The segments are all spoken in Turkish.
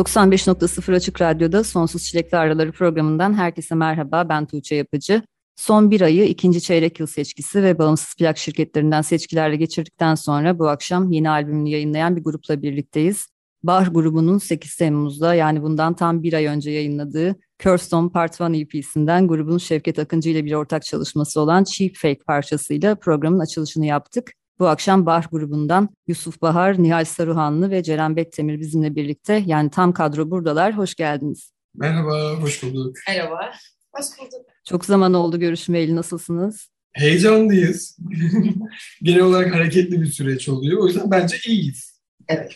95.0 Açık Radyo'da Sonsuz Çilekli Araları programından herkese merhaba. Ben Tuğçe Yapıcı. Son bir ayı ikinci çeyrek yıl seçkisi ve bağımsız plak şirketlerinden seçkilerle geçirdikten sonra bu akşam yeni albümünü yayınlayan bir grupla birlikteyiz. Bar grubunun 8 Temmuz'da yani bundan tam bir ay önce yayınladığı Kirstone Part 1 EP'sinden grubun Şevket Akıncı ile bir ortak çalışması olan Cheap Fake parçasıyla programın açılışını yaptık. Bu akşam Bah grubundan Yusuf Bahar, Nihal Saruhanlı ve Ceren Bektemir bizimle birlikte. Yani tam kadro buradalar. Hoş geldiniz. Merhaba, hoş bulduk. Merhaba, hoş bulduk. Çok zaman oldu görüşmeyeli. Nasılsınız? Heyecanlıyız. Genel olarak hareketli bir süreç oluyor. O yüzden bence iyiyiz. Evet.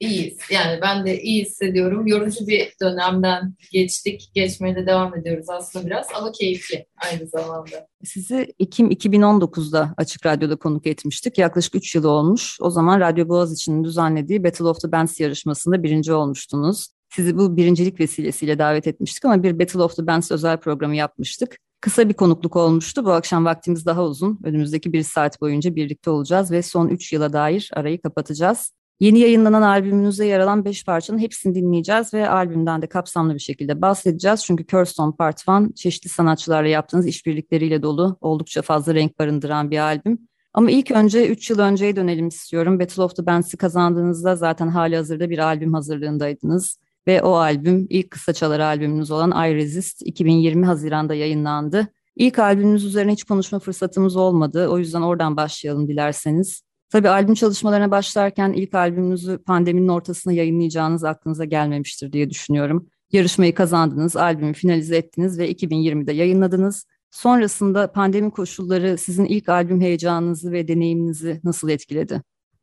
İyiyiz. Yani ben de iyi hissediyorum. Yorucu bir dönemden geçtik. Geçmeye de devam ediyoruz aslında biraz ama keyifli aynı zamanda. Sizi Ekim 2019'da Açık Radyo'da konuk etmiştik. Yaklaşık 3 yıl olmuş. O zaman Radyo Boğaziçi'nin düzenlediği Battle of the Bands yarışmasında birinci olmuştunuz. Sizi bu birincilik vesilesiyle davet etmiştik ama bir Battle of the Bands özel programı yapmıştık. Kısa bir konukluk olmuştu. Bu akşam vaktimiz daha uzun. Önümüzdeki bir saat boyunca birlikte olacağız ve son 3 yıla dair arayı kapatacağız. Yeni yayınlanan albümünüzde yer alan 5 parçanın hepsini dinleyeceğiz ve albümden de kapsamlı bir şekilde bahsedeceğiz. Çünkü Kirstone Part 1 çeşitli sanatçılarla yaptığınız işbirlikleriyle dolu oldukça fazla renk barındıran bir albüm. Ama ilk önce 3 yıl önceye dönelim istiyorum. Battle of the Bands'i kazandığınızda zaten hali hazırda bir albüm hazırlığındaydınız. Ve o albüm ilk kısa çalar albümünüz olan I Resist 2020 Haziran'da yayınlandı. İlk albümünüz üzerine hiç konuşma fırsatımız olmadı. O yüzden oradan başlayalım dilerseniz. Tabii albüm çalışmalarına başlarken ilk albümünüzü pandeminin ortasına yayınlayacağınız aklınıza gelmemiştir diye düşünüyorum. Yarışmayı kazandınız, albümü finalize ettiniz ve 2020'de yayınladınız. Sonrasında pandemi koşulları sizin ilk albüm heyecanınızı ve deneyiminizi nasıl etkiledi?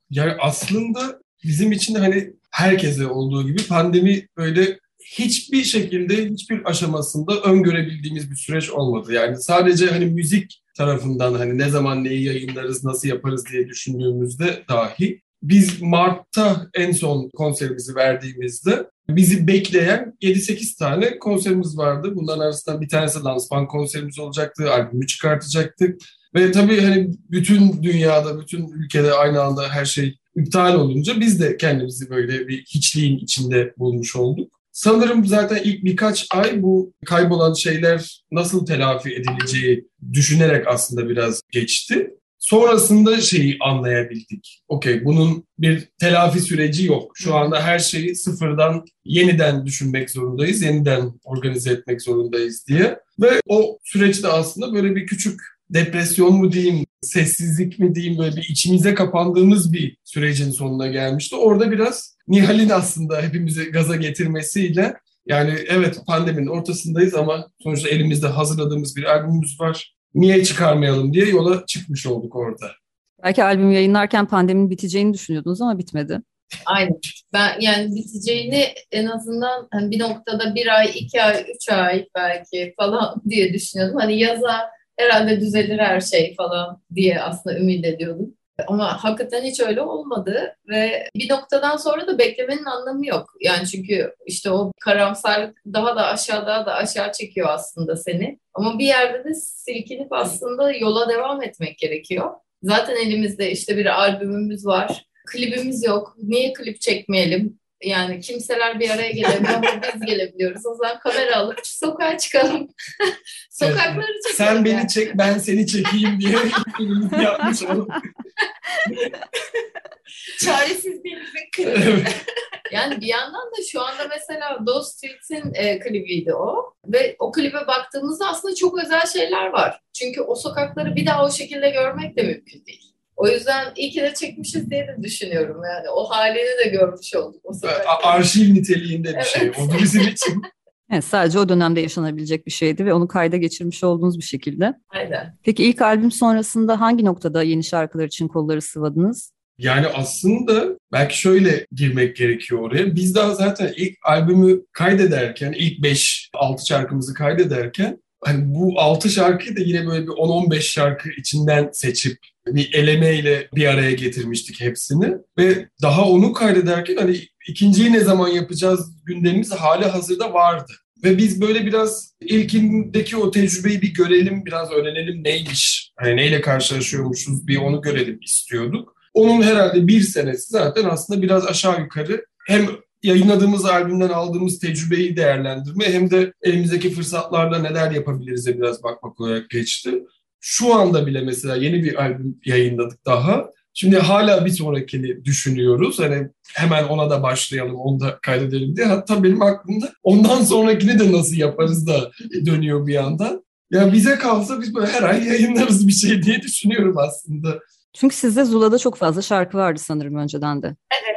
Yani aslında bizim için de hani herkese olduğu gibi pandemi böyle hiçbir şekilde hiçbir aşamasında öngörebildiğimiz bir süreç olmadı. Yani sadece hani müzik tarafından hani ne zaman neyi yayınlarız, nasıl yaparız diye düşündüğümüzde dahi biz Mart'ta en son konserimizi verdiğimizde bizi bekleyen 7-8 tane konserimiz vardı. Bunların arasında bir tanesi lansman konserimiz olacaktı, albümü çıkartacaktık. Ve tabii hani bütün dünyada, bütün ülkede aynı anda her şey iptal olunca biz de kendimizi böyle bir hiçliğin içinde bulmuş olduk. Sanırım zaten ilk birkaç ay bu kaybolan şeyler nasıl telafi edileceği düşünerek aslında biraz geçti. Sonrasında şeyi anlayabildik. Okey bunun bir telafi süreci yok. Şu anda her şeyi sıfırdan yeniden düşünmek zorundayız, yeniden organize etmek zorundayız diye. Ve o süreçte aslında böyle bir küçük depresyon mu diyeyim, sessizlik mi diyeyim böyle bir içimize kapandığımız bir sürecin sonuna gelmişti. Orada biraz Nihal'in aslında hepimizi gaza getirmesiyle yani evet pandeminin ortasındayız ama sonuçta elimizde hazırladığımız bir albümümüz var. Niye çıkarmayalım diye yola çıkmış olduk orada. Belki albüm yayınlarken pandeminin biteceğini düşünüyordunuz ama bitmedi. Aynen. Ben yani biteceğini en azından hani bir noktada bir ay, iki ay, üç ay belki falan diye düşünüyordum. Hani yaza herhalde düzelir her şey falan diye aslında ümit ediyordum. Ama hakikaten hiç öyle olmadı ve bir noktadan sonra da beklemenin anlamı yok. Yani çünkü işte o karamsarlık daha da aşağı daha da aşağı çekiyor aslında seni. Ama bir yerde de silkinip aslında yola devam etmek gerekiyor. Zaten elimizde işte bir albümümüz var. Klibimiz yok. Niye klip çekmeyelim? Yani kimseler bir araya gelemiyor ama biz gelebiliyoruz. O zaman kamera alıp sokağa çıkalım. Sokakları çekelim. Sen beni çek, ben seni çekeyim diye yapmış olduk. Çaresizliğimizin klibi. yani bir yandan da şu anda mesela Dose Street'in e, klibiydi o. Ve o klibe baktığımızda aslında çok özel şeyler var. Çünkü o sokakları bir daha o şekilde görmek de mümkün değil. O yüzden iyi ki de çekmişiz diye de düşünüyorum yani. O halini de görmüş olduk o sefer. Arşiv niteliğinde bir şey Evet. oldu bizim için. Evet, sadece o dönemde yaşanabilecek bir şeydi ve onu kayda geçirmiş olduğunuz bir şekilde. Aynen. Peki ilk albüm sonrasında hangi noktada yeni şarkılar için kolları sıvadınız? Yani aslında belki şöyle girmek gerekiyor oraya. Biz daha zaten ilk albümü kaydederken, ilk 5-6 şarkımızı kaydederken hani bu 6 şarkıyı da yine böyle bir 10-15 şarkı içinden seçip bir elemeyle bir araya getirmiştik hepsini. Ve daha onu kaydederken hani ikinciyi ne zaman yapacağız gündemimiz hali hazırda vardı. Ve biz böyle biraz ilkindeki o tecrübeyi bir görelim, biraz öğrenelim neymiş, hani neyle karşılaşıyormuşuz bir onu görelim istiyorduk. Onun herhalde bir senesi zaten aslında biraz aşağı yukarı hem yayınladığımız albümden aldığımız tecrübeyi değerlendirme hem de elimizdeki fırsatlarla neler yapabiliriz'e biraz bakmak olarak geçti. Şu anda bile mesela yeni bir albüm yayınladık daha. Şimdi hala bir sonrakini düşünüyoruz. Hani hemen ona da başlayalım, onu da kaydedelim diye. Hatta benim aklımda ondan sonrakini de nasıl yaparız da dönüyor bir yandan. Ya bize kalsa biz böyle her ay yayınlarız bir şey diye düşünüyorum aslında. Çünkü sizde Zula'da çok fazla şarkı vardı sanırım önceden de. Evet,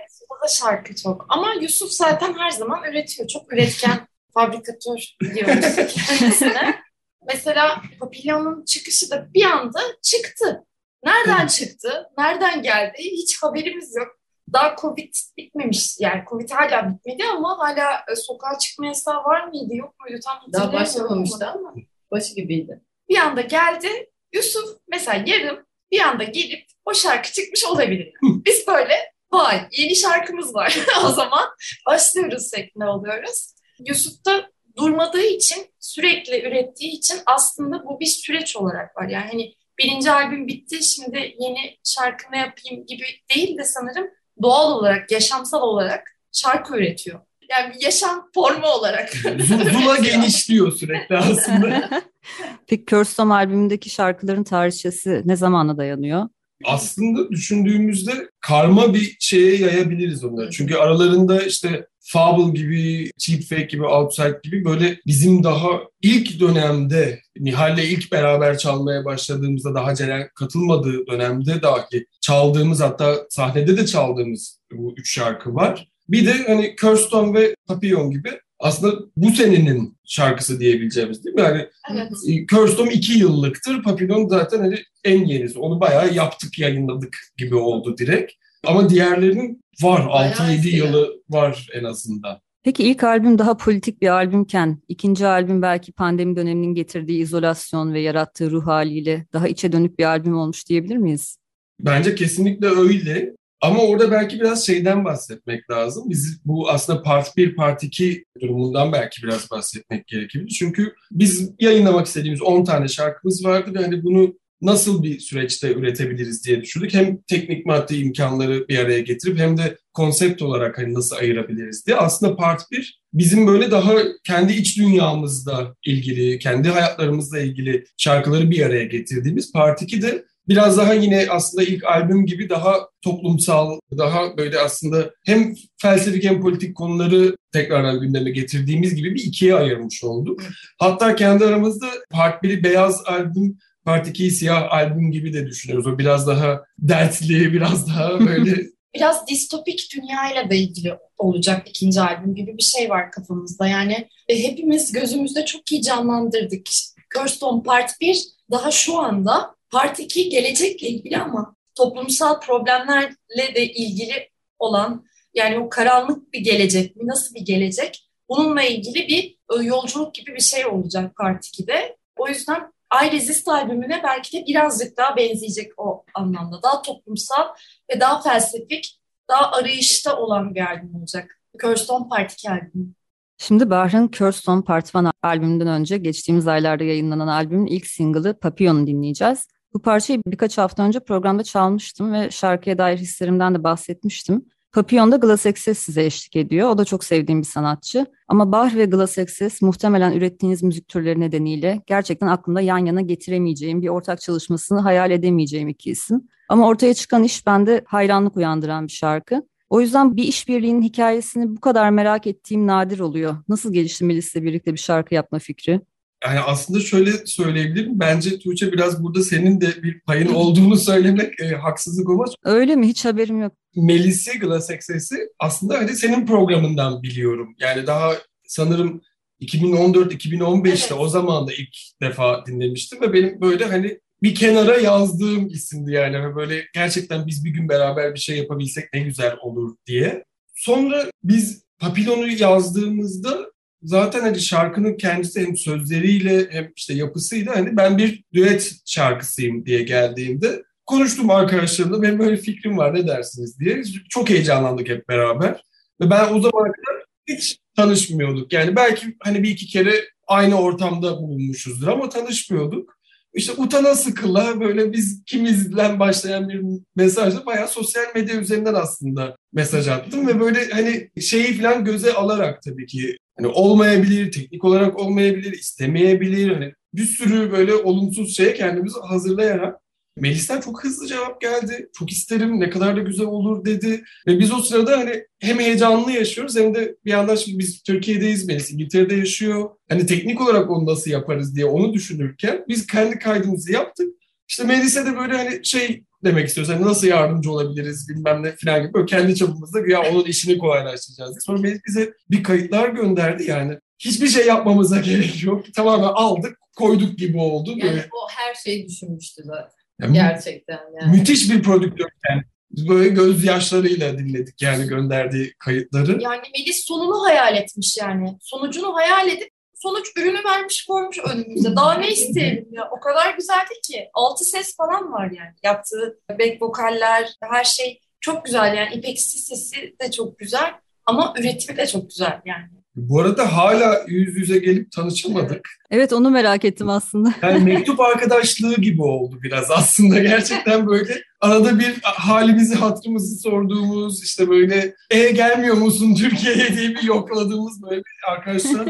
da şarkı çok. Ama Yusuf zaten her zaman üretiyor. Çok üretken, fabrikatör diyoruz kendisine. Mesela Papillon'un çıkışı da bir anda çıktı. Nereden çıktı? Nereden geldi? Hiç haberimiz yok. Daha Covid bitmemiş. Yani Covid hala bitmedi ama hala e, sokağa çıkma yasağı var mıydı yok muydu tam Daha hatırlayamıyorum başlamamıştı ama. ama başı gibiydi. Bir anda geldi. Yusuf mesela yarın bir anda gelip o şarkı çıkmış olabilir. Biz böyle vay yeni şarkımız var o zaman başlıyoruz şeklinde oluyoruz. Yusuf da durmadığı için sürekli ürettiği için aslında bu bir süreç olarak var. Yani hani birinci albüm bitti şimdi yeni şarkı ne yapayım gibi değil de sanırım doğal olarak, yaşamsal olarak şarkı üretiyor. Yani bir yaşam formu olarak. Zula genişliyor sürekli aslında. Peki Körstom albümündeki şarkıların tarihçesi ne zamana dayanıyor? Aslında düşündüğümüzde karma bir şeye yayabiliriz onları. Çünkü aralarında işte Fable gibi, Cheap Fake gibi, Outside gibi böyle bizim daha ilk dönemde Nihal'le ilk beraber çalmaya başladığımızda daha Ceren katılmadığı dönemde dahi çaldığımız hatta sahnede de çaldığımız bu üç şarkı var. Bir de hani Kirsten ve Papillon gibi aslında bu senenin şarkısı diyebileceğimiz değil mi? Yani evet. Kirsten iki yıllıktır. Papillon zaten hani en yenisi. Onu bayağı yaptık, yayınladık gibi oldu direkt. Ama diğerlerinin var. Bayağı 6-7 eski yılı var en azından. Peki ilk albüm daha politik bir albümken, ikinci albüm belki pandemi döneminin getirdiği izolasyon ve yarattığı ruh haliyle daha içe dönük bir albüm olmuş diyebilir miyiz? Bence kesinlikle öyle. Ama orada belki biraz şeyden bahsetmek lazım. Biz bu aslında part 1, part 2 durumundan belki biraz bahsetmek gerekebilir. Çünkü biz yayınlamak istediğimiz 10 tane şarkımız vardı ve hani bunu nasıl bir süreçte üretebiliriz diye düşündük. Hem teknik maddi imkanları bir araya getirip hem de konsept olarak hani nasıl ayırabiliriz diye. Aslında part 1 bizim böyle daha kendi iç dünyamızla ilgili, kendi hayatlarımızla ilgili şarkıları bir araya getirdiğimiz. Part 2 de biraz daha yine aslında ilk albüm gibi daha toplumsal, daha böyle aslında hem felsefik hem politik konuları tekrardan gündeme getirdiğimiz gibi bir ikiye ayırmış olduk. Hatta kendi aramızda part 1'i beyaz albüm, part 2'yi siyah albüm gibi de düşünüyoruz. O biraz daha dertli, biraz daha böyle biraz distopik dünyayla da ilgili olacak ikinci albüm gibi bir şey var kafamızda. Yani e, hepimiz gözümüzde çok iyi canlandırdık. Kirsten Part 1 daha şu anda, Part 2 gelecekle ilgili ama toplumsal problemlerle de ilgili olan yani o karanlık bir gelecek mi, nasıl bir gelecek? Bununla ilgili bir e, yolculuk gibi bir şey olacak Part 2'de. O yüzden I Resist albümüne belki de birazcık daha benzeyecek o anlamda. Daha toplumsal ve daha felsefik, daha arayışta olan bir albüm olacak. Kirsten Part 2 albümü. Şimdi Bahr'ın Kirsten Part 1 albümünden önce geçtiğimiz aylarda yayınlanan albümün ilk single'ı Papillon'u dinleyeceğiz. Bu parçayı birkaç hafta önce programda çalmıştım ve şarkıya dair hislerimden de bahsetmiştim. Papillon'da Glass Access size eşlik ediyor. O da çok sevdiğim bir sanatçı. Ama Bach ve Glass Access muhtemelen ürettiğiniz müzik türleri nedeniyle gerçekten aklımda yan yana getiremeyeceğim, bir ortak çalışmasını hayal edemeyeceğim iki isim. Ama ortaya çıkan iş bende hayranlık uyandıran bir şarkı. O yüzden bir işbirliğinin hikayesini bu kadar merak ettiğim nadir oluyor. Nasıl gelişti Melis'le birlikte bir şarkı yapma fikri? Yani aslında şöyle söyleyebilirim. Bence Tuğçe biraz burada senin de bir payın olduğunu söylemek e, haksızlık olmaz. Öyle mi? Hiç haberim yok. Melis'i Glass Access'i aslında hani senin programından biliyorum. Yani daha sanırım 2014-2015'te evet. o zaman da ilk defa dinlemiştim ve benim böyle hani bir kenara yazdığım isimdi yani. Böyle gerçekten biz bir gün beraber bir şey yapabilsek ne güzel olur diye. Sonra biz Papillon'u yazdığımızda zaten hani şarkının kendisi hem sözleriyle hem işte yapısıyla hani ben bir düet şarkısıyım diye geldiğinde konuştum arkadaşlarımla benim böyle fikrim var ne dersiniz diye. Çok heyecanlandık hep beraber. Ve ben o zamana kadar hiç tanışmıyorduk. Yani belki hani bir iki kere aynı ortamda bulunmuşuzdur ama tanışmıyorduk. İşte utana sıkıla böyle biz kimizden başlayan bir mesajla bayağı sosyal medya üzerinden aslında mesaj attım ve böyle hani şeyi falan göze alarak tabii ki hani olmayabilir, teknik olarak olmayabilir, istemeyebilir. Hani bir sürü böyle olumsuz şeye kendimizi hazırlayarak Melis'ten çok hızlı cevap geldi. Çok isterim, ne kadar da güzel olur dedi. Ve biz o sırada hani hem heyecanlı yaşıyoruz hem de bir yandan şimdi biz Türkiye'deyiz, Melis İngiltere'de yaşıyor. Hani teknik olarak onu nasıl yaparız diye onu düşünürken biz kendi kaydımızı yaptık. İşte Melis'e de böyle hani şey demek istiyoruz. Hani nasıl yardımcı olabiliriz bilmem ne falan gibi. Böyle kendi çapımızda ya onun işini kolaylaştıracağız diye. Sonra bize bir kayıtlar gönderdi yani. Hiçbir şey yapmamıza gerek yok. Tamamen aldık, koyduk gibi oldu. Yani böyle. o her şeyi düşünmüştü zaten. Yani Gerçekten yani. Müthiş bir prodüktör yani. Biz böyle gözyaşlarıyla dinledik yani gönderdiği kayıtları. Yani Melis sonunu hayal etmiş yani. Sonucunu hayal edip sonuç ürünü vermiş koymuş önümüze. Daha ne isteyelim ya? O kadar güzeldi ki. Altı ses falan var yani. Yaptığı back vokaller, her şey çok güzel yani. İpeksi sesi de çok güzel ama üretimi de çok güzel yani. Bu arada hala yüz yüze gelip tanışamadık. Evet onu merak ettim aslında. Yani mektup arkadaşlığı gibi oldu biraz aslında. Gerçekten böyle arada bir halimizi hatırımızı sorduğumuz işte böyle e gelmiyor musun Türkiye'ye diye bir yokladığımız böyle bir arkadaşlar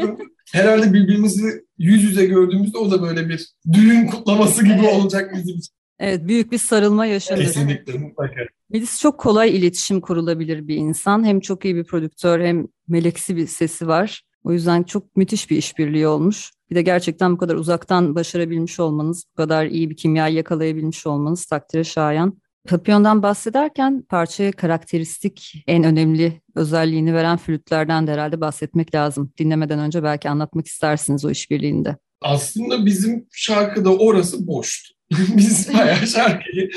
herhalde birbirimizi yüz yüze gördüğümüzde o da böyle bir düğün kutlaması gibi olacak bizim için. Evet büyük bir sarılma yaşanır. Kesinlikle mutlaka. Melis çok kolay iletişim kurulabilir bir insan. Hem çok iyi bir prodüktör hem meleksi bir sesi var. O yüzden çok müthiş bir işbirliği olmuş. Bir de gerçekten bu kadar uzaktan başarabilmiş olmanız, bu kadar iyi bir kimyayı yakalayabilmiş olmanız takdire şayan. Papillon'dan bahsederken parçaya karakteristik en önemli özelliğini veren flütlerden de herhalde bahsetmek lazım. Dinlemeden önce belki anlatmak istersiniz o işbirliğinde. Aslında bizim şarkıda orası boştu. Biz bayağı şarkıyı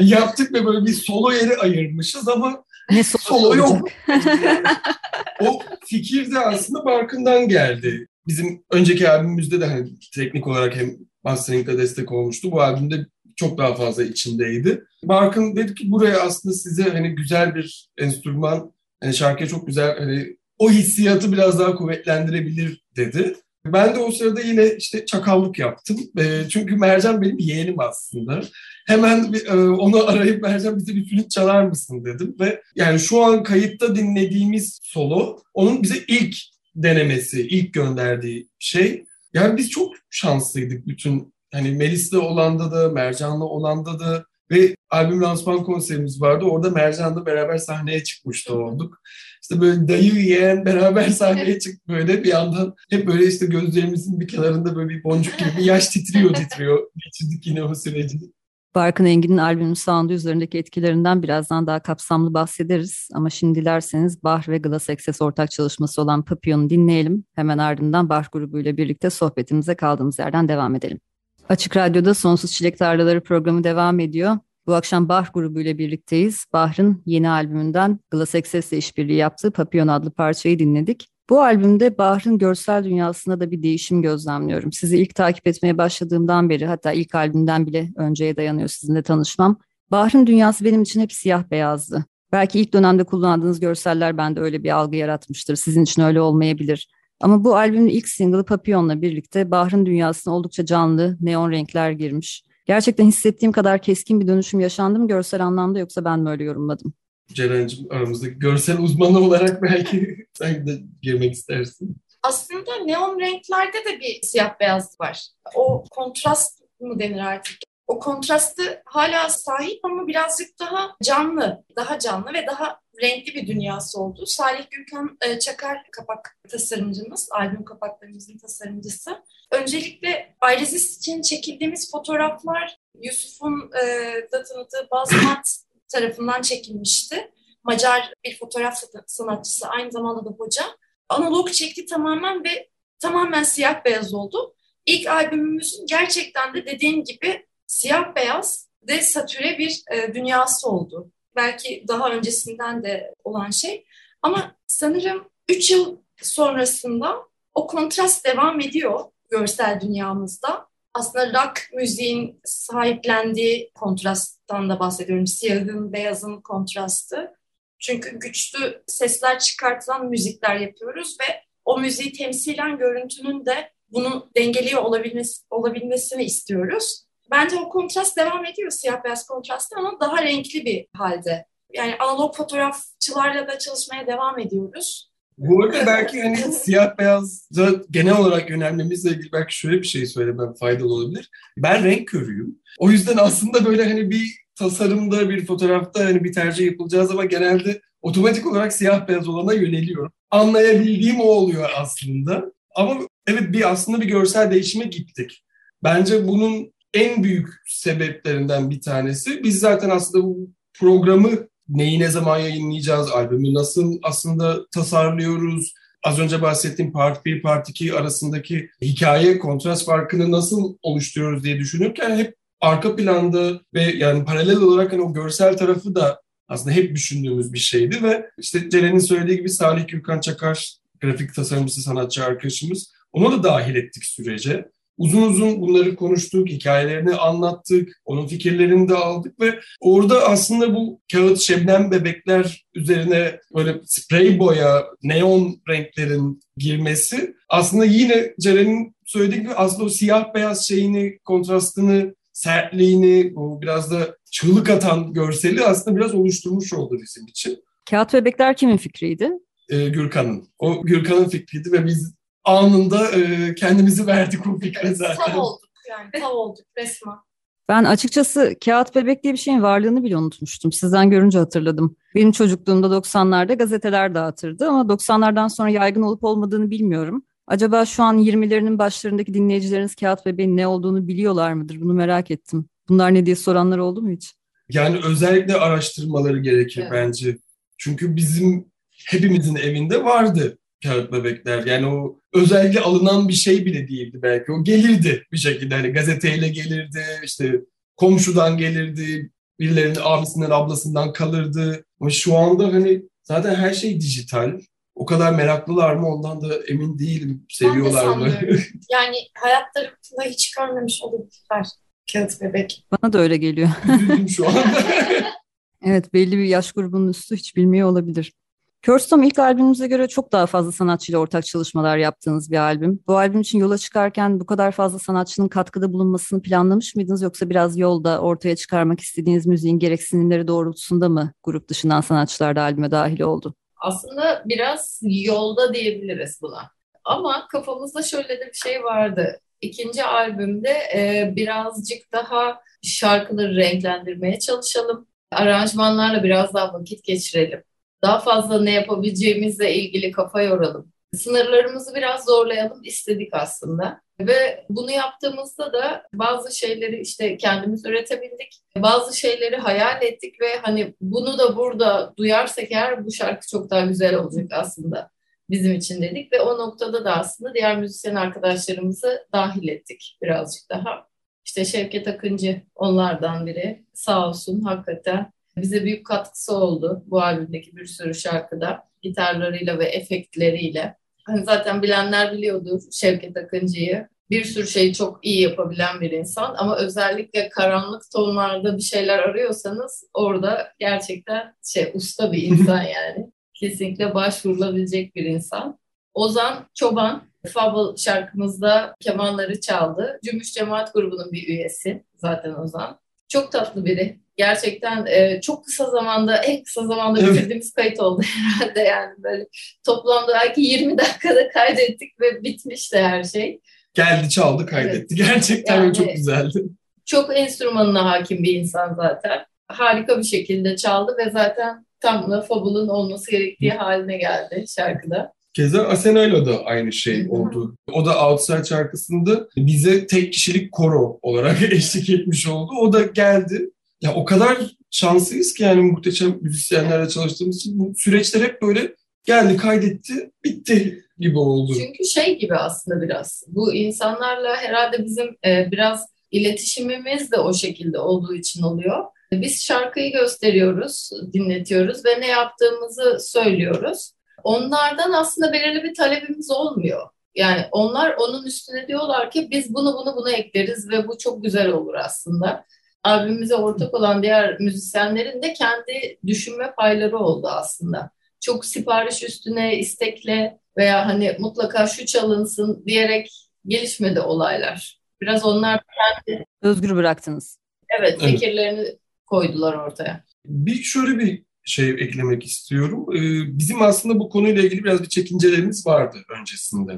yaptık ve böyle bir solo yeri ayırmışız ama ne solo, solo yok. o fikir de aslında Barkın'dan geldi. Bizim önceki albümümüzde de hani teknik olarak hem mastering'de destek olmuştu. Bu albümde çok daha fazla içindeydi. Barkın dedi ki buraya aslında size hani güzel bir enstrüman, hani şarkıya çok güzel hani o hissiyatı biraz daha kuvvetlendirebilir dedi. Ben de o sırada yine işte çakallık yaptım. E, çünkü Mercan benim yeğenim aslında. Hemen e, onu arayıp Mercan bize bir flüt çalar mısın dedim. Ve yani şu an kayıtta dinlediğimiz solo onun bize ilk denemesi, ilk gönderdiği şey. Yani biz çok şanslıydık bütün hani Melis'le olanda da, Mercan'la olanda da ve albüm lansman konserimiz vardı. Orada Mercan'la beraber sahneye çıkmıştı olduk. İşte böyle dayı yeğen beraber sahneye çık böyle bir yandan hep böyle işte gözlerimizin bir kenarında böyle bir boncuk gibi bir yaş titriyor titriyor. Geçirdik yine o süreci. Barkın Engin'in albümün sound'u üzerindeki etkilerinden birazdan daha kapsamlı bahsederiz. Ama şimdi dilerseniz Bah ve Glass Access ortak çalışması olan Papillon'u dinleyelim. Hemen ardından Bah grubuyla birlikte sohbetimize kaldığımız yerden devam edelim. Açık Radyo'da Sonsuz Çilek Tarlaları programı devam ediyor. Bu akşam Bahr grubuyla birlikteyiz. Bahr'ın yeni albümünden Glass Access ile işbirliği yaptığı Papillon adlı parçayı dinledik. Bu albümde Bahr'ın görsel dünyasında da bir değişim gözlemliyorum. Sizi ilk takip etmeye başladığımdan beri hatta ilk albümden bile önceye dayanıyor sizinle tanışmam. Bahr'ın dünyası benim için hep siyah beyazdı. Belki ilk dönemde kullandığınız görseller bende öyle bir algı yaratmıştır. Sizin için öyle olmayabilir. Ama bu albümün ilk single'ı Papillon'la birlikte Bahr'ın dünyasına oldukça canlı, neon renkler girmiş. Gerçekten hissettiğim kadar keskin bir dönüşüm yaşandı mı görsel anlamda yoksa ben mi öyle yorumladım? Ceren'cim aramızdaki görsel uzmanı olarak belki sen de girmek istersin. Aslında neon renklerde de bir siyah beyaz var. O kontrast mı denir artık? O kontrastı hala sahip ama birazcık daha canlı, daha canlı ve daha renkli bir dünyası oldu. Salih Gülkan e, Çakar kapak tasarımcımız, albüm kapaklarımızın tasarımcısı. Öncelikle Ayrezis için çekildiğimiz fotoğraflar Yusuf'un e, da tanıdığı Bazmat tarafından çekilmişti. Macar bir fotoğraf sanatçısı, aynı zamanda da hoca. Analog çekti tamamen ve tamamen siyah beyaz oldu. İlk albümümüzün gerçekten de dediğim gibi siyah beyaz ve satüre bir e, dünyası oldu. Belki daha öncesinden de olan şey. Ama sanırım 3 yıl sonrasında o kontrast devam ediyor görsel dünyamızda. Aslında rock müziğin sahiplendiği kontrasttan da bahsediyorum. Siyahın, beyazın kontrastı. Çünkü güçlü sesler çıkartılan müzikler yapıyoruz ve o müziği temsilen görüntünün de bunu dengeliyor olabilmesi, olabilmesini istiyoruz. Bence o kontrast devam ediyor siyah beyaz kontrastı ama daha renkli bir halde. Yani analog fotoğrafçılarla da çalışmaya devam ediyoruz. Bu arada belki hani siyah beyaza genel olarak yönelmemizle ilgili belki şöyle bir şey söylemem faydalı olabilir. Ben renk körüyüm. O yüzden aslında böyle hani bir tasarımda, bir fotoğrafta hani bir tercih yapılacağı zaman genelde otomatik olarak siyah beyaz olana yöneliyorum. Anlayabildiğim o oluyor aslında. Ama evet bir aslında bir görsel değişime gittik. Bence bunun en büyük sebeplerinden bir tanesi biz zaten aslında bu programı neyi ne zaman yayınlayacağız, albümü nasıl aslında tasarlıyoruz, az önce bahsettiğim Part 1, Part 2 arasındaki hikaye kontrast farkını nasıl oluşturuyoruz diye düşünürken hep arka planda ve yani paralel olarak hani o görsel tarafı da aslında hep düşündüğümüz bir şeydi ve işte Ceren'in söylediği gibi Salih Gürkan Çakar grafik tasarımcısı sanatçı arkadaşımız onu da dahil ettik sürece. Uzun uzun bunları konuştuk, hikayelerini anlattık, onun fikirlerini de aldık ve orada aslında bu kağıt şebnem bebekler üzerine böyle sprey boya, neon renklerin girmesi aslında yine Ceren'in söylediği gibi aslında o siyah beyaz şeyini, kontrastını, sertliğini, o biraz da çığlık atan görseli aslında biraz oluşturmuş oldu bizim için. Kağıt bebekler kimin fikriydi? Ee, Gürkan'ın. O Gürkan'ın fikriydi ve biz anında e, kendimizi verdik o fikre zaten. Tav olduk yani tav olduk resmen. Ben açıkçası kağıt bebek diye bir şeyin varlığını bile unutmuştum. Sizden görünce hatırladım. Benim çocukluğumda 90'larda gazeteler dağıtırdı ama 90'lardan sonra yaygın olup olmadığını bilmiyorum. Acaba şu an 20'lerinin başlarındaki dinleyicileriniz kağıt bebeğin ne olduğunu biliyorlar mıdır? Bunu merak ettim. Bunlar ne diye soranlar oldu mu hiç? Yani özellikle araştırmaları gerekir evet. bence. Çünkü bizim hepimizin evinde vardı kağıt bebekler. Yani o özellikle alınan bir şey bile değildi belki. O gelirdi bir şekilde. Hani gazeteyle gelirdi, işte komşudan gelirdi, birilerinin abisinden, ablasından kalırdı. Ama şu anda hani zaten her şey dijital. O kadar meraklılar mı ondan da emin değilim. Seviyorlar mı? yani hayatlarında hiç görmemiş olabilirler kağıt bebek. Bana da öyle geliyor. Şu anda. evet belli bir yaş grubunun üstü hiç bilmiyor olabilir. Körstom ilk albümümüze göre çok daha fazla sanatçıyla ortak çalışmalar yaptığınız bir albüm. Bu albüm için yola çıkarken bu kadar fazla sanatçının katkıda bulunmasını planlamış mıydınız yoksa biraz yolda ortaya çıkarmak istediğiniz müziğin gereksinimleri doğrultusunda mı grup dışından sanatçılar da albüme dahil oldu? Aslında biraz yolda diyebiliriz buna. Ama kafamızda şöyle de bir şey vardı. İkinci albümde e, birazcık daha şarkıları renklendirmeye çalışalım. Aranjmanlarla biraz daha vakit geçirelim daha fazla ne yapabileceğimizle ilgili kafa yoralım. Sınırlarımızı biraz zorlayalım istedik aslında. Ve bunu yaptığımızda da bazı şeyleri işte kendimiz üretebildik. Bazı şeyleri hayal ettik ve hani bunu da burada duyarsak eğer bu şarkı çok daha güzel olacak aslında bizim için dedik. Ve o noktada da aslında diğer müzisyen arkadaşlarımızı dahil ettik birazcık daha. İşte Şevket Akıncı onlardan biri. Sağ olsun hakikaten bize büyük katkısı oldu bu albümdeki bir sürü şarkıda. Gitarlarıyla ve efektleriyle. Hani zaten bilenler biliyordur Şevket Akıncı'yı. Bir sürü şeyi çok iyi yapabilen bir insan ama özellikle karanlık tonlarda bir şeyler arıyorsanız orada gerçekten şey usta bir insan yani. Kesinlikle başvurulabilecek bir insan. Ozan Çoban Fable şarkımızda kemanları çaldı. Cümbüş Cemaat grubunun bir üyesi zaten Ozan. Çok tatlı biri gerçekten e, çok kısa zamanda en kısa zamanda evet. bitirdiğimiz kayıt oldu herhalde yani böyle toplamda belki 20 dakikada kaydettik ve bitmişti her şey. Geldi çaldı kaydetti evet. gerçekten yani, çok güzeldi. Çok enstrümanına hakim bir insan zaten. Harika bir şekilde çaldı ve zaten tam da Fabul'un olması gerektiği haline geldi şarkıda. Keza Asena'yla da aynı şey oldu. O da Outside şarkısında bize tek kişilik koro olarak eşlik etmiş oldu. O da geldi. Ya o kadar şanslıyız ki yani muhteşem müzisyenlerle çalıştığımız için bu süreçler hep böyle geldi, kaydetti, bitti gibi oldu. Çünkü şey gibi aslında biraz. Bu insanlarla herhalde bizim e, biraz iletişimimiz de o şekilde olduğu için oluyor. Biz şarkıyı gösteriyoruz, dinletiyoruz ve ne yaptığımızı söylüyoruz. Onlardan aslında belirli bir talebimiz olmuyor. Yani onlar onun üstüne diyorlar ki biz bunu bunu bunu ekleriz ve bu çok güzel olur aslında. Albümümüze ortak olan diğer müzisyenlerin de kendi düşünme payları oldu aslında. Çok sipariş üstüne, istekle veya hani mutlaka şu çalınsın diyerek gelişmedi olaylar. Biraz onlar kendi... Özgür bıraktınız. Evet, fikirlerini koydular ortaya. Bir şöyle bir şey eklemek istiyorum. Ee, bizim aslında bu konuyla ilgili biraz bir çekincelerimiz vardı öncesinde.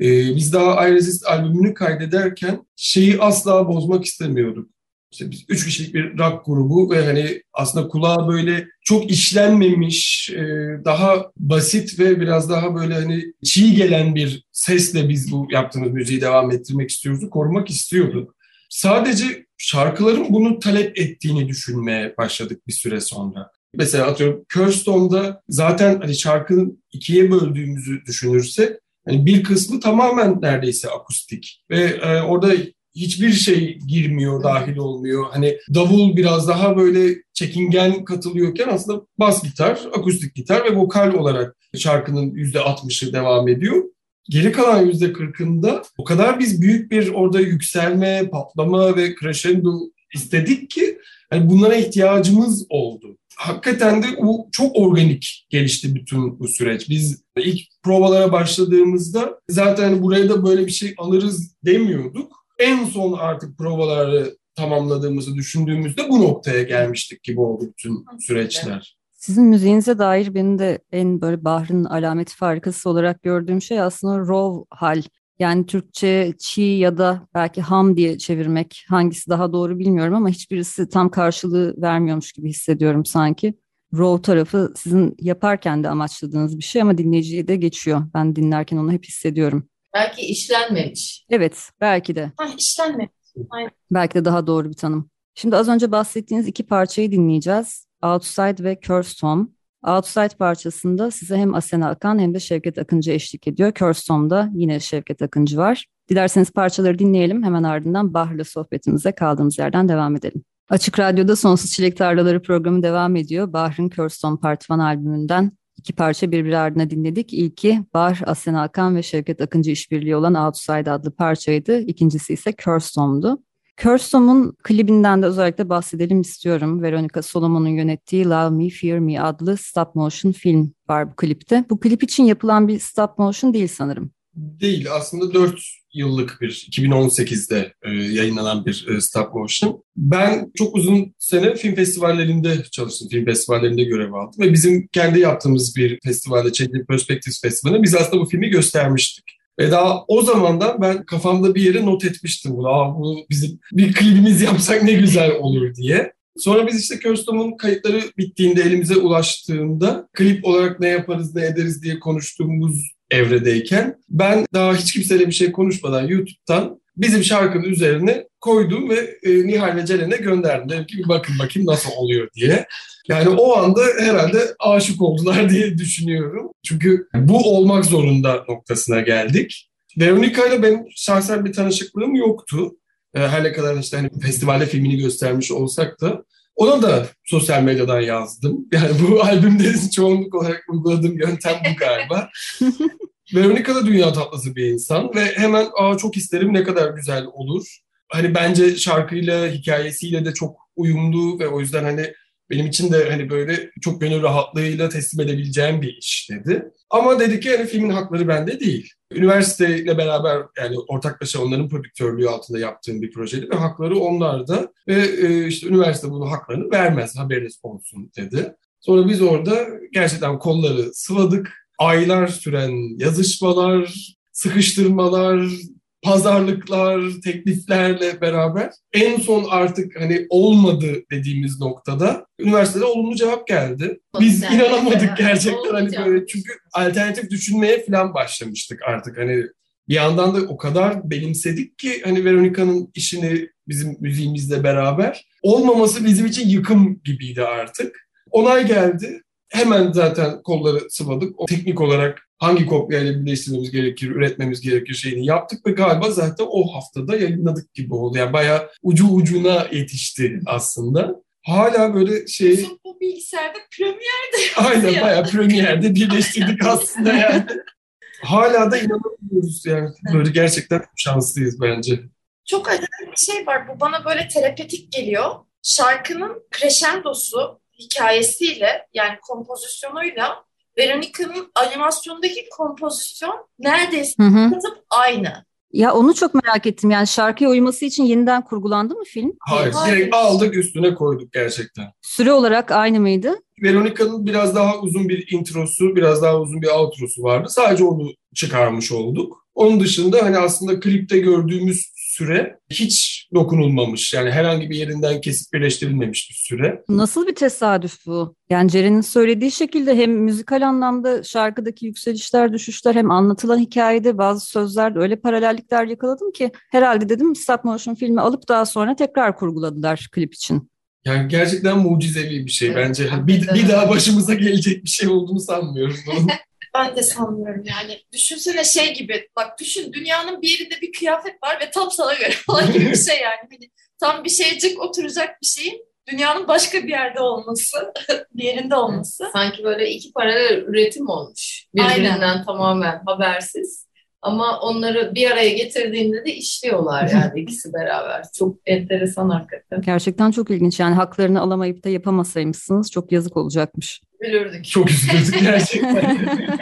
Ee, biz daha I Resist albümünü kaydederken şeyi asla bozmak istemiyorduk. İşte biz üç kişilik bir rock grubu ve hani aslında kulağa böyle çok işlenmemiş, e, daha basit ve biraz daha böyle hani çiğ gelen bir sesle biz bu yaptığımız müziği devam ettirmek istiyoruz, korumak istiyorduk. Sadece şarkıların bunu talep ettiğini düşünmeye başladık bir süre sonra. Mesela atıyorum Kirstone'da zaten hani şarkının ikiye böldüğümüzü düşünürsek hani bir kısmı tamamen neredeyse akustik ve e, orada hiçbir şey girmiyor, dahil olmuyor. Hani davul biraz daha böyle çekingen katılıyorken aslında bas gitar, akustik gitar ve vokal olarak şarkının yüzde 60'ı devam ediyor. Geri kalan yüzde kırkında o kadar biz büyük bir orada yükselme, patlama ve crescendo istedik ki yani bunlara ihtiyacımız oldu. Hakikaten de bu çok organik gelişti bütün bu süreç. Biz ilk provalara başladığımızda zaten buraya da böyle bir şey alırız demiyorduk. En son artık provaları tamamladığımızı düşündüğümüzde bu noktaya gelmiştik gibi oldu bütün süreçler. Sizin müziğinize dair benim de en böyle Bahr'ın alameti farikası olarak gördüğüm şey aslında raw hal. Yani Türkçe çiğ ya da belki ham diye çevirmek hangisi daha doğru bilmiyorum ama hiçbirisi tam karşılığı vermiyormuş gibi hissediyorum sanki. Raw tarafı sizin yaparken de amaçladığınız bir şey ama dinleyiciye de geçiyor. Ben dinlerken onu hep hissediyorum. Belki işlenmemiş. Evet, belki de. Ha, işlenmemiş. Aynen. Belki de daha doğru bir tanım. Şimdi az önce bahsettiğiniz iki parçayı dinleyeceğiz. Outside ve Curse Tom. Outside parçasında size hem Asena Akan hem de Şevket Akıncı eşlik ediyor. Curse Tom'da yine Şevket Akıncı var. Dilerseniz parçaları dinleyelim. Hemen ardından Bahr'la sohbetimize kaldığımız yerden devam edelim. Açık Radyo'da Sonsuz Çilek Tarlaları programı devam ediyor. Bahr'ın Curse Tom Part 1 albümünden iki parça birbiri ardına dinledik. İlki Bahr, Asena Akan ve Şevket Akıncı işbirliği olan Outside adlı parçaydı. İkincisi ise Curse Cursom'un klibinden de özellikle bahsedelim istiyorum. Veronica Solomon'un yönettiği Love Me, Fear Me adlı stop motion film var bu klipte. Bu klip için yapılan bir stop motion değil sanırım. Değil aslında 4 yıllık bir 2018'de e, yayınlanan bir e, stop motion. Ben çok uzun sene film festivallerinde çalıştım. Film festivallerinde görev aldım ve bizim kendi yaptığımız bir festivalde Çekili Perspectives Festivali'ne biz aslında bu filmi göstermiştik. Ve daha o zamandan ben kafamda bir yere not etmiştim bunu. Aa, bu bizim bir klibimiz yapsak ne güzel olur diye. Sonra biz işte Körstom'un kayıtları bittiğinde elimize ulaştığında klip olarak ne yaparız ne ederiz diye konuştuğumuz evredeyken ben daha hiç kimseyle bir şey konuşmadan YouTube'dan bizim şarkının üzerine koydum ve e, Nihal ve Ceren'e gönderdim. Dedim ki bakın bakayım nasıl oluyor diye. Yani o anda herhalde aşık oldular diye düşünüyorum. Çünkü bu olmak zorunda noktasına geldik. Veronica ile benim şahsen bir tanışıklığım yoktu. E, her ne kadar işte hani festivalde filmini göstermiş olsak da ona da sosyal medyadan yazdım. Yani bu albümde çoğunluk olarak uyguladığım yöntem bu galiba. Veronica da dünya tatlısı bir insan ve hemen Aa, çok isterim ne kadar güzel olur. Hani bence şarkıyla, hikayesiyle de çok uyumlu ve o yüzden hani benim için de hani böyle çok gönül rahatlığıyla teslim edebileceğim bir iş dedi. Ama dedi ki hani filmin hakları bende değil. Üniversiteyle beraber yani ortaklaşa onların prodüktörlüğü altında yaptığım bir projeydi ve hakları onlarda ve e, işte üniversite bunu haklarını vermez haberiniz olsun dedi. Sonra biz orada gerçekten kolları sıvadık. Aylar süren yazışmalar, sıkıştırmalar, pazarlıklar, tekliflerle beraber en son artık hani olmadı dediğimiz noktada üniversitede olumlu cevap geldi. Biz Yani inanamadık gerçekten hani böyle çünkü alternatif düşünmeye falan başlamıştık artık hani bir yandan da o kadar benimsedik ki hani Veronica'nın işini bizim müziğimizle beraber olmaması bizim için yıkım gibiydi artık. Onay geldi. Hemen zaten kolları sıvadık. O teknik olarak hangi kopyayla birleştirmemiz gerekir, üretmemiz gerekir şeyini yaptık ve galiba zaten o haftada yayınladık gibi oldu. Yani bayağı ucu ucuna yetişti aslında. Hala böyle şey Bizim bu bilgisayarda premier aynen ya. bayağı premierde birleştirdik aslında yani. Hala da inanamıyoruz yani. Böyle gerçekten şanslıyız bence. Çok acayip bir şey var. Bu bana böyle terapetik geliyor. Şarkının crescendosu hikayesiyle yani kompozisyonuyla Veronica'nın animasyondaki kompozisyon neredeyse Hı hı. aynı. Ya onu çok merak ettim. Yani şarkıya uyması için yeniden kurgulandı mı film? Hayır, Hayır. direkt aldık üstüne koyduk gerçekten. Süre olarak aynı mıydı? Veronica'nın biraz daha uzun bir introsu, biraz daha uzun bir outrosu vardı. Sadece onu çıkarmış olduk. Onun dışında hani aslında klipte gördüğümüz süre hiç dokunulmamış. Yani herhangi bir yerinden kesip birleştirilmemiş bir süre. Nasıl bir tesadüf bu? Yani Ceren'in söylediği şekilde hem müzikal anlamda şarkıdaki yükselişler, düşüşler hem anlatılan hikayede bazı sözlerde öyle paralellikler yakaladım ki herhalde dedim stop motion filmi alıp daha sonra tekrar kurguladılar klip için. Yani gerçekten mucizevi bir şey Evet, bence. Bir, bir daha başımıza gelecek bir şey olduğunu sanmıyorum. Ben de sanmıyorum yani. Düşünsene şey gibi bak düşün dünyanın bir yerinde bir kıyafet var ve tam sana göre falan gibi bir şey yani. Hani tam bir şeycik oturacak bir şeyin dünyanın başka bir yerde olması, bir yerinde olması. Sanki böyle iki paralel üretim olmuş. Birbirinden tamamen habersiz. Ama onları bir araya getirdiğinde de işliyorlar yani ikisi beraber. Çok enteresan hakikaten. Gerçekten çok ilginç. Yani haklarını alamayıp da yapamasaymışsınız çok yazık olacakmış. Gülürdük. Çok üzüldük gerçekten.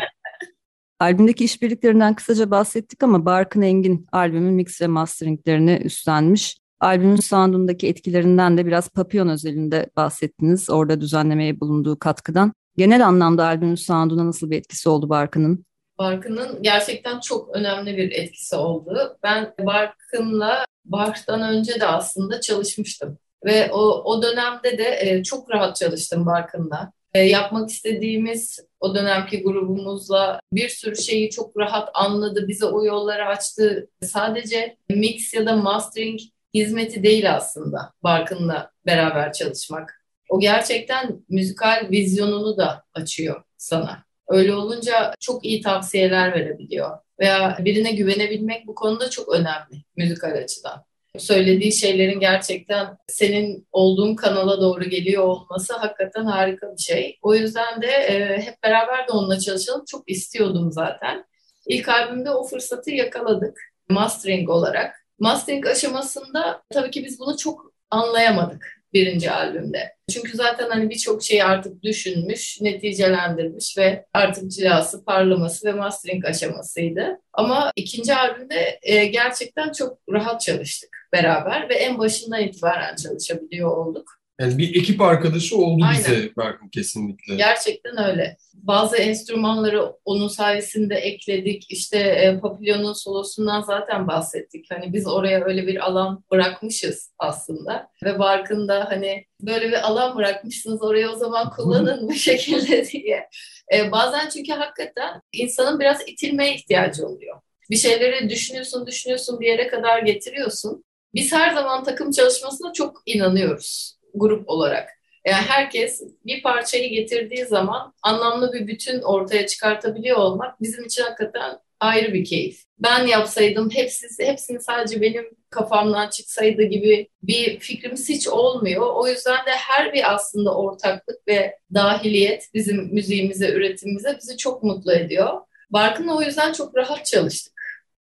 Albümdeki işbirliklerinden kısaca bahsettik ama Barkın Engin albümün mix ve masteringlerini üstlenmiş. Albümün soundundaki etkilerinden de biraz Papillon özelinde bahsettiniz. Orada düzenlemeye bulunduğu katkıdan. Genel anlamda albümün sounduna nasıl bir etkisi oldu Barkın'ın? Barkın'ın gerçekten çok önemli bir etkisi oldu. Ben Barkın'la Bach'tan önce de aslında çalışmıştım. Ve o, o dönemde de e, çok rahat çalıştım Barkın'la. E, yapmak istediğimiz o dönemki grubumuzla bir sürü şeyi çok rahat anladı, bize o yolları açtı. Sadece mix ya da mastering hizmeti değil aslında Barkın'la beraber çalışmak. O gerçekten müzikal vizyonunu da açıyor sana. Öyle olunca çok iyi tavsiyeler verebiliyor. Veya birine güvenebilmek bu konuda çok önemli müzikal açıdan. Söylediği şeylerin gerçekten senin olduğun kanala doğru geliyor olması hakikaten harika bir şey. O yüzden de e, hep beraber de onunla çalışalım. Çok istiyordum zaten. İlk albümde o fırsatı yakaladık mastering olarak. Mastering aşamasında tabii ki biz bunu çok anlayamadık birinci albümde. Çünkü zaten hani birçok şeyi artık düşünmüş, neticelendirmiş ve artık cilası, parlaması ve mastering aşamasıydı. Ama ikinci albümde e, gerçekten çok rahat çalıştık beraber ve en başından itibaren çalışabiliyor olduk. Yani bir ekip arkadaşı oldu Aynen. bize Barkın kesinlikle. Gerçekten öyle. Bazı enstrümanları onun sayesinde ekledik. İşte e, Papillon'un solosundan zaten bahsettik. Hani biz oraya öyle bir alan bırakmışız aslında. Ve Barkın da hani böyle bir alan bırakmışsınız oraya o zaman kullanın bu şekilde diye. E, bazen çünkü hakikaten insanın biraz itilmeye ihtiyacı oluyor. Bir şeyleri düşünüyorsun, düşünüyorsun bir yere kadar getiriyorsun. Biz her zaman takım çalışmasına çok inanıyoruz grup olarak. Yani herkes bir parçayı getirdiği zaman anlamlı bir bütün ortaya çıkartabiliyor olmak bizim için hakikaten ayrı bir keyif. Ben yapsaydım hepsi, hepsini sadece benim kafamdan çıksaydı gibi bir fikrimiz hiç olmuyor. O yüzden de her bir aslında ortaklık ve dahiliyet bizim müziğimize, üretimimize bizi çok mutlu ediyor. Barkın'la o yüzden çok rahat çalıştık.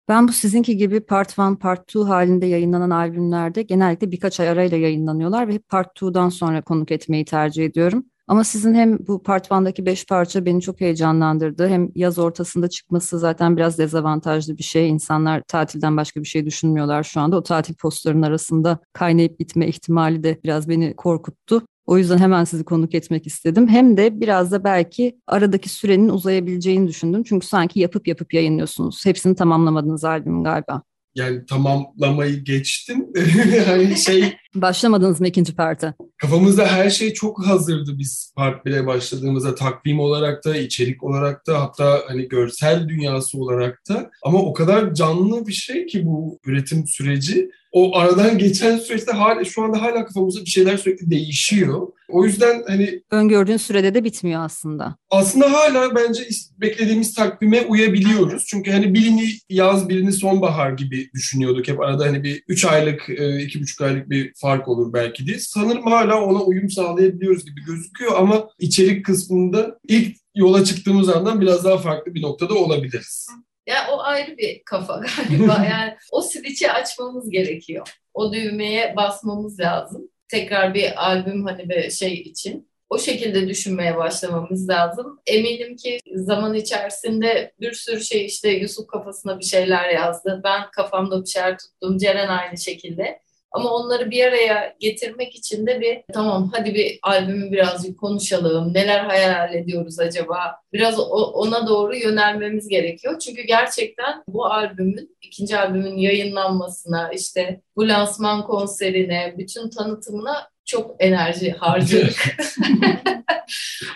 Ben bu sizinki gibi Part 1, Part 2 halinde yayınlanan albümlerde genellikle birkaç ay arayla yayınlanıyorlar ve hep Part 2'dan sonra konuk etmeyi tercih ediyorum. Ama sizin hem bu Part 1'daki beş parça beni çok heyecanlandırdı. Hem yaz ortasında çıkması zaten biraz dezavantajlı bir şey. İnsanlar tatilden başka bir şey düşünmüyorlar şu anda. O tatil postlarının arasında kaynayıp bitme ihtimali de biraz beni korkuttu. O yüzden hemen sizi konuk etmek istedim. Hem de biraz da belki aradaki sürenin uzayabileceğini düşündüm. Çünkü sanki yapıp yapıp yayınlıyorsunuz. Hepsini tamamlamadınız albümün galiba. yani tamamlamayı geçtim. hani şey Başlamadınız mı ikinci parta? Kafamızda her şey çok hazırdı biz part 1'e başladığımızda takvim olarak da, içerik olarak da hatta hani görsel dünyası olarak da. Ama o kadar canlı bir şey ki bu üretim süreci. O aradan geçen süreçte hala, şu anda hala kafamızda bir şeyler sürekli değişiyor. O yüzden hani Öngördüğün sürede de bitmiyor aslında. aslında hala bence beklediğimiz takvime uyabiliyoruz. Çünkü hani birini yaz birini sonbahar gibi düşünüyorduk. Hep arada hani bir 3 aylık, e, iki buçuk aylık bir fark olur belki diye. Sanırım hala ona uyum sağlayabiliyoruz gibi gözüküyor ama içerik kısmında ilk yola çıktığımız andan biraz daha farklı bir noktada olabiliriz. Ya o ayrı bir kafa galiba. Yani o switch'i açmamız gerekiyor. O düğmeye basmamız lazım. Tekrar bir albüm hani bir şey için. O şekilde düşünmeye başlamamız lazım. Eminim ki zaman içerisinde bir sürü şey işte Yusuf kafasına bir şeyler yazdı. Ben kafamda bir şeyler tuttum. Ceren aynı şekilde. Ama onları bir araya getirmek için de bir tamam hadi bir albümü birazcık konuşalım. Neler hayal ediyoruz acaba? Biraz ona doğru yönelmemiz gerekiyor. Çünkü gerçekten bu albümün, ikinci albümün yayınlanmasına, işte bu lansman konserine, bütün tanıtımına çok enerji harcadık.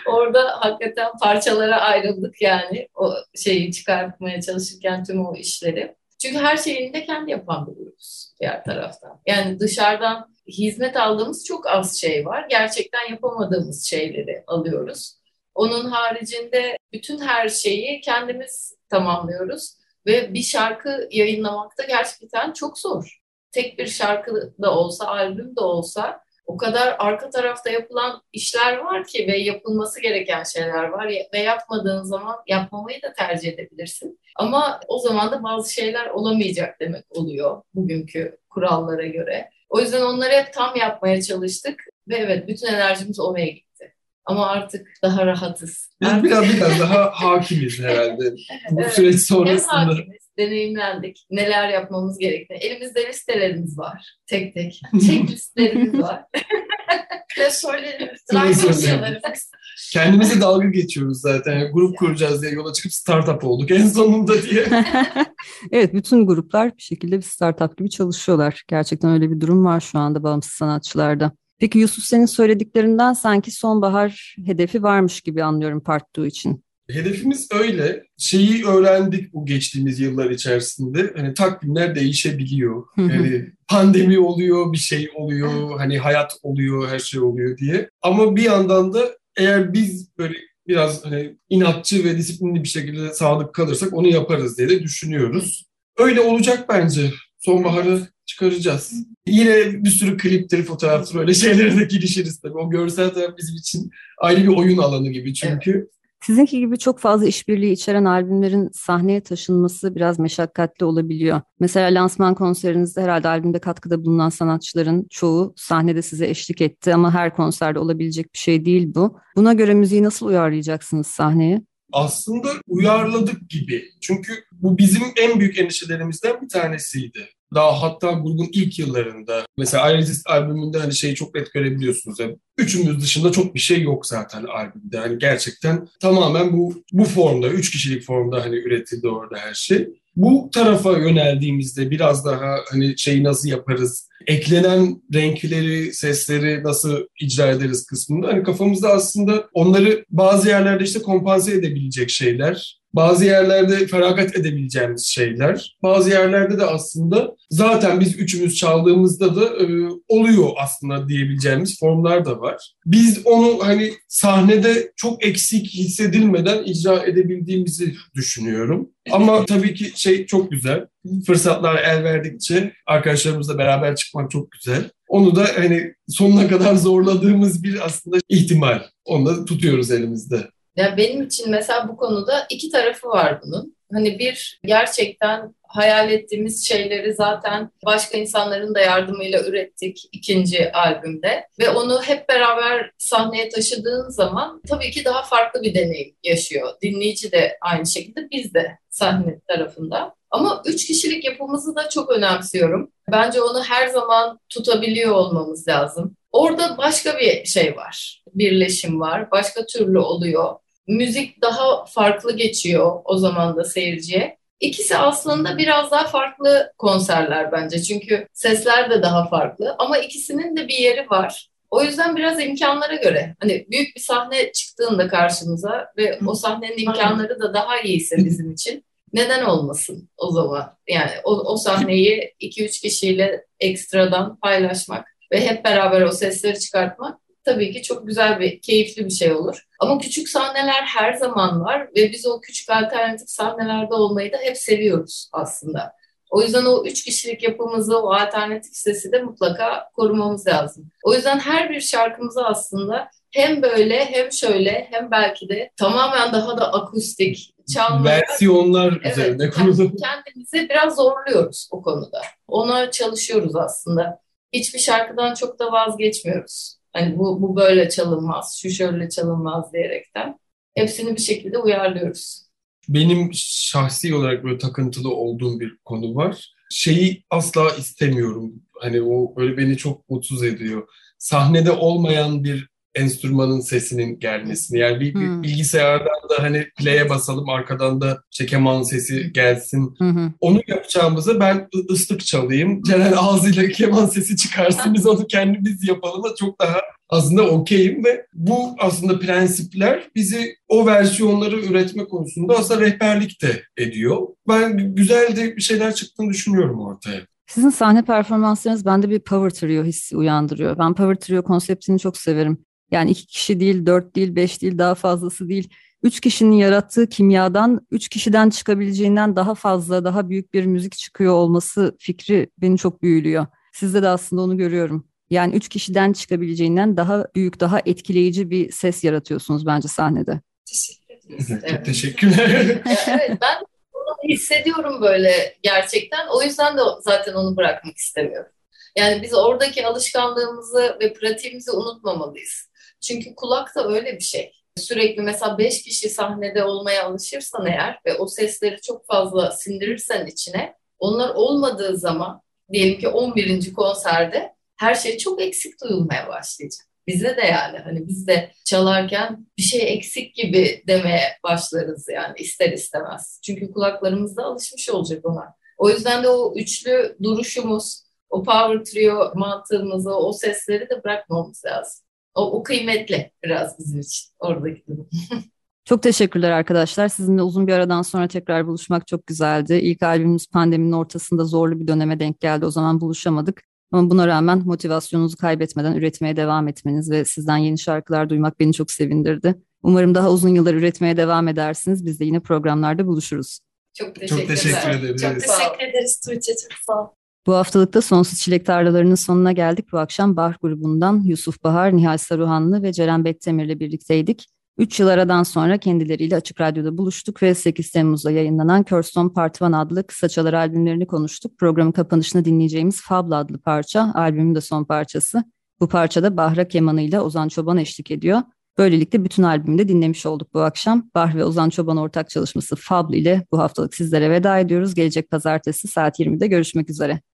Orada hakikaten parçalara ayrıldık yani o şeyi çıkartmaya çalışırken tüm o işleri. Çünkü her şeyini de kendi yapan buluyoruz diğer taraftan. Yani dışarıdan hizmet aldığımız çok az şey var. Gerçekten yapamadığımız şeyleri alıyoruz. Onun haricinde bütün her şeyi kendimiz tamamlıyoruz. Ve bir şarkı yayınlamak da gerçekten çok zor. Tek bir şarkı da olsa, albüm de olsa o kadar arka tarafta yapılan işler var ki ve yapılması gereken şeyler var ve yapmadığın zaman yapmamayı da tercih edebilirsin. Ama o zaman da bazı şeyler olamayacak demek oluyor bugünkü kurallara göre. O yüzden onları hep tam yapmaya çalıştık ve evet bütün enerjimiz oraya gitti. Ama artık daha rahatız. Biz Artık biraz biraz daha hakimiz herhalde bu Evet. süreç hem sonrasında. hakimiz, deneyimlendik. Neler yapmamız gerektiğini. Elimizde listelerimiz var. Tek tek. Checklistlerimiz var. Klasörlerimiz, dosyalarımız. Kendimize dalga geçiyoruz zaten. Yani grup kuracağız diye yola çıkıp startup olduk en sonunda diye. evet, bütün gruplar bir şekilde bir startup gibi çalışıyorlar. Gerçekten öyle bir durum var şu anda bağımsız sanatçılarda. Peki Yusuf senin söylediklerinden sanki sonbahar hedefi varmış gibi anlıyorum Part 2 için. Hedefimiz öyle. Şeyi öğrendik bu geçtiğimiz yıllar içerisinde. Hani takvimler değişebiliyor. Yani pandemi oluyor, bir şey oluyor, hani hayat oluyor, her şey oluyor diye. Ama bir yandan da eğer biz böyle biraz hani inatçı ve disiplinli bir şekilde sadık kalırsak onu yaparız diye de düşünüyoruz. Öyle olacak bence. Sonbaharı çıkaracağız. Yine bir sürü kliptir, fotoğraftır öyle şeylere de girişiriz tabii. O görsel taraf bizim için ayrı bir oyun alanı gibi çünkü. Sizinki gibi çok fazla işbirliği içeren albümlerin sahneye taşınması biraz meşakkatli olabiliyor. Mesela lansman konserinizde herhalde albümde katkıda bulunan sanatçıların çoğu sahnede size eşlik etti ama her konserde olabilecek bir şey değil bu. Buna göre müziği nasıl uyarlayacaksınız sahneye? aslında uyarladık gibi. Çünkü bu bizim en büyük endişelerimizden bir tanesiydi. Daha hatta grubun ilk yıllarında mesela Iris albümünde hani şeyi çok net görebiliyorsunuz. Yani üçümüz dışında çok bir şey yok zaten albümde. Hani gerçekten tamamen bu bu formda, üç kişilik formda hani üretildi orada her şey. Bu tarafa yöneldiğimizde biraz daha hani şeyi nasıl yaparız, eklenen renkleri, sesleri nasıl icra ederiz kısmında hani kafamızda aslında onları bazı yerlerde işte kompanse edebilecek şeyler, bazı yerlerde feragat edebileceğimiz şeyler, bazı yerlerde de aslında zaten biz üçümüz çaldığımızda da e, oluyor aslında diyebileceğimiz formlar da var. Biz onu hani sahnede çok eksik hissedilmeden icra edebildiğimizi düşünüyorum. Ama tabii ki şey çok güzel. Fırsatlar el verdikçe arkadaşlarımızla beraber çıkmak çok güzel. Onu da hani sonuna kadar zorladığımız bir aslında ihtimal. Onu da tutuyoruz elimizde. Ya benim için mesela bu konuda iki tarafı var bunun. Hani bir gerçekten hayal ettiğimiz şeyleri zaten başka insanların da yardımıyla ürettik ikinci albümde ve onu hep beraber sahneye taşıdığın zaman tabii ki daha farklı bir deneyim yaşıyor. Dinleyici de aynı şekilde biz de sahne tarafında. Ama üç kişilik yapımızı da çok önemsiyorum. Bence onu her zaman tutabiliyor olmamız lazım. Orada başka bir şey var. Birleşim var. Başka türlü oluyor. Müzik daha farklı geçiyor o zaman da seyirciye. İkisi aslında biraz daha farklı konserler bence. Çünkü sesler de daha farklı ama ikisinin de bir yeri var. O yüzden biraz imkanlara göre hani büyük bir sahne çıktığında karşımıza ve o sahnenin imkanları da daha iyiyse bizim için neden olmasın o zaman? Yani o, o sahneyi 2-3 kişiyle ekstradan paylaşmak ve hep beraber o sesleri çıkartmak tabii ki çok güzel bir, keyifli bir şey olur. Ama küçük sahneler her zaman var ve biz o küçük alternatif sahnelerde olmayı da hep seviyoruz aslında. O yüzden o üç kişilik yapımızı, o alternatif sesi de mutlaka korumamız lazım. O yüzden her bir şarkımızı aslında hem böyle hem şöyle hem belki de tamamen daha da akustik çalmaya... Versiyonlar evet, üzerine kurulu. Kendimizi biraz zorluyoruz o konuda. Ona çalışıyoruz aslında. Hiçbir şarkıdan çok da vazgeçmiyoruz. Hani bu, bu böyle çalınmaz, şu şöyle çalınmaz diyerekten. Hepsini bir şekilde uyarlıyoruz. Benim şahsi olarak böyle takıntılı olduğum bir konu var. Şeyi asla istemiyorum. Hani o böyle beni çok mutsuz ediyor. Sahnede olmayan bir enstrümanın sesinin gelmesini. Yani bir, hmm. bilgisayardan da hani play'e basalım arkadan da işte keman sesi gelsin. Hmm. Onu yapacağımıza ben ıslık çalayım. Ceren ağzıyla keman sesi çıkarsın biz onu kendimiz yapalım da çok daha aslında okeyim ve bu aslında prensipler bizi o versiyonları üretme konusunda aslında rehberlik de ediyor. Ben güzel de bir şeyler çıktığını düşünüyorum ortaya. Sizin sahne performanslarınız bende bir power trio hissi uyandırıyor. Ben power trio konseptini çok severim. Yani iki kişi değil, dört değil, beş değil, daha fazlası değil. Üç kişinin yarattığı kimyadan, üç kişiden çıkabileceğinden daha fazla, daha büyük bir müzik çıkıyor olması fikri beni çok büyülüyor. Sizde de aslında onu görüyorum. Yani üç kişiden çıkabileceğinden daha büyük, daha etkileyici bir ses yaratıyorsunuz bence sahnede. Teşekkür ederiz. Çok teşekkürler. evet, ben bunu hissediyorum böyle gerçekten. O yüzden de zaten onu bırakmak istemiyorum. Yani biz oradaki alışkanlığımızı ve pratiğimizi unutmamalıyız. Çünkü kulak da öyle bir şey. Sürekli mesela beş kişi sahnede olmaya alışırsan eğer ve o sesleri çok fazla sindirirsen içine onlar olmadığı zaman diyelim ki 11. konserde her şey çok eksik duyulmaya başlayacak. Bize de yani hani biz de çalarken bir şey eksik gibi demeye başlarız yani ister istemez. Çünkü kulaklarımız da alışmış olacak ona. O yüzden de o üçlü duruşumuz, o power trio mantığımızı, o sesleri de bırakmamız lazım. O, o kıymetli biraz bizim için oradaki durum. Çok teşekkürler arkadaşlar. Sizinle uzun bir aradan sonra tekrar buluşmak çok güzeldi. İlk albümümüz pandeminin ortasında zorlu bir döneme denk geldi. O zaman buluşamadık. Ama buna rağmen motivasyonunuzu kaybetmeden üretmeye devam etmeniz ve sizden yeni şarkılar duymak beni çok sevindirdi. Umarım daha uzun yıllar üretmeye devam edersiniz. Biz de yine programlarda buluşuruz. Çok teşekkür, çok teşekkür ederiz. Çok teşekkür ederiz Tuğçe. Çok sağ ol. Bu haftalıkta Sonsuz Çilek Tarlalarının sonuna geldik. Bu akşam Bah grubundan Yusuf Bahar, Nihal Saruhanlı ve Ceren Bektemir'le birlikteydik. Üç yıl aradan sonra kendileriyle Açık Radyo'da buluştuk ve 8 Temmuz'da yayınlanan Kirsten Part 1 adlı kısa çalar albümlerini konuştuk. Programın kapanışında dinleyeceğimiz Fabla adlı parça, albümün de son parçası. Bu parçada Bahra kemanıyla Ozan Çoban eşlik ediyor. Böylelikle bütün albümü dinlemiş olduk bu akşam. Bah ve Ozan Çoban ortak çalışması Fabl ile bu haftalık sizlere veda ediyoruz. Gelecek pazartesi saat 20'de görüşmek üzere.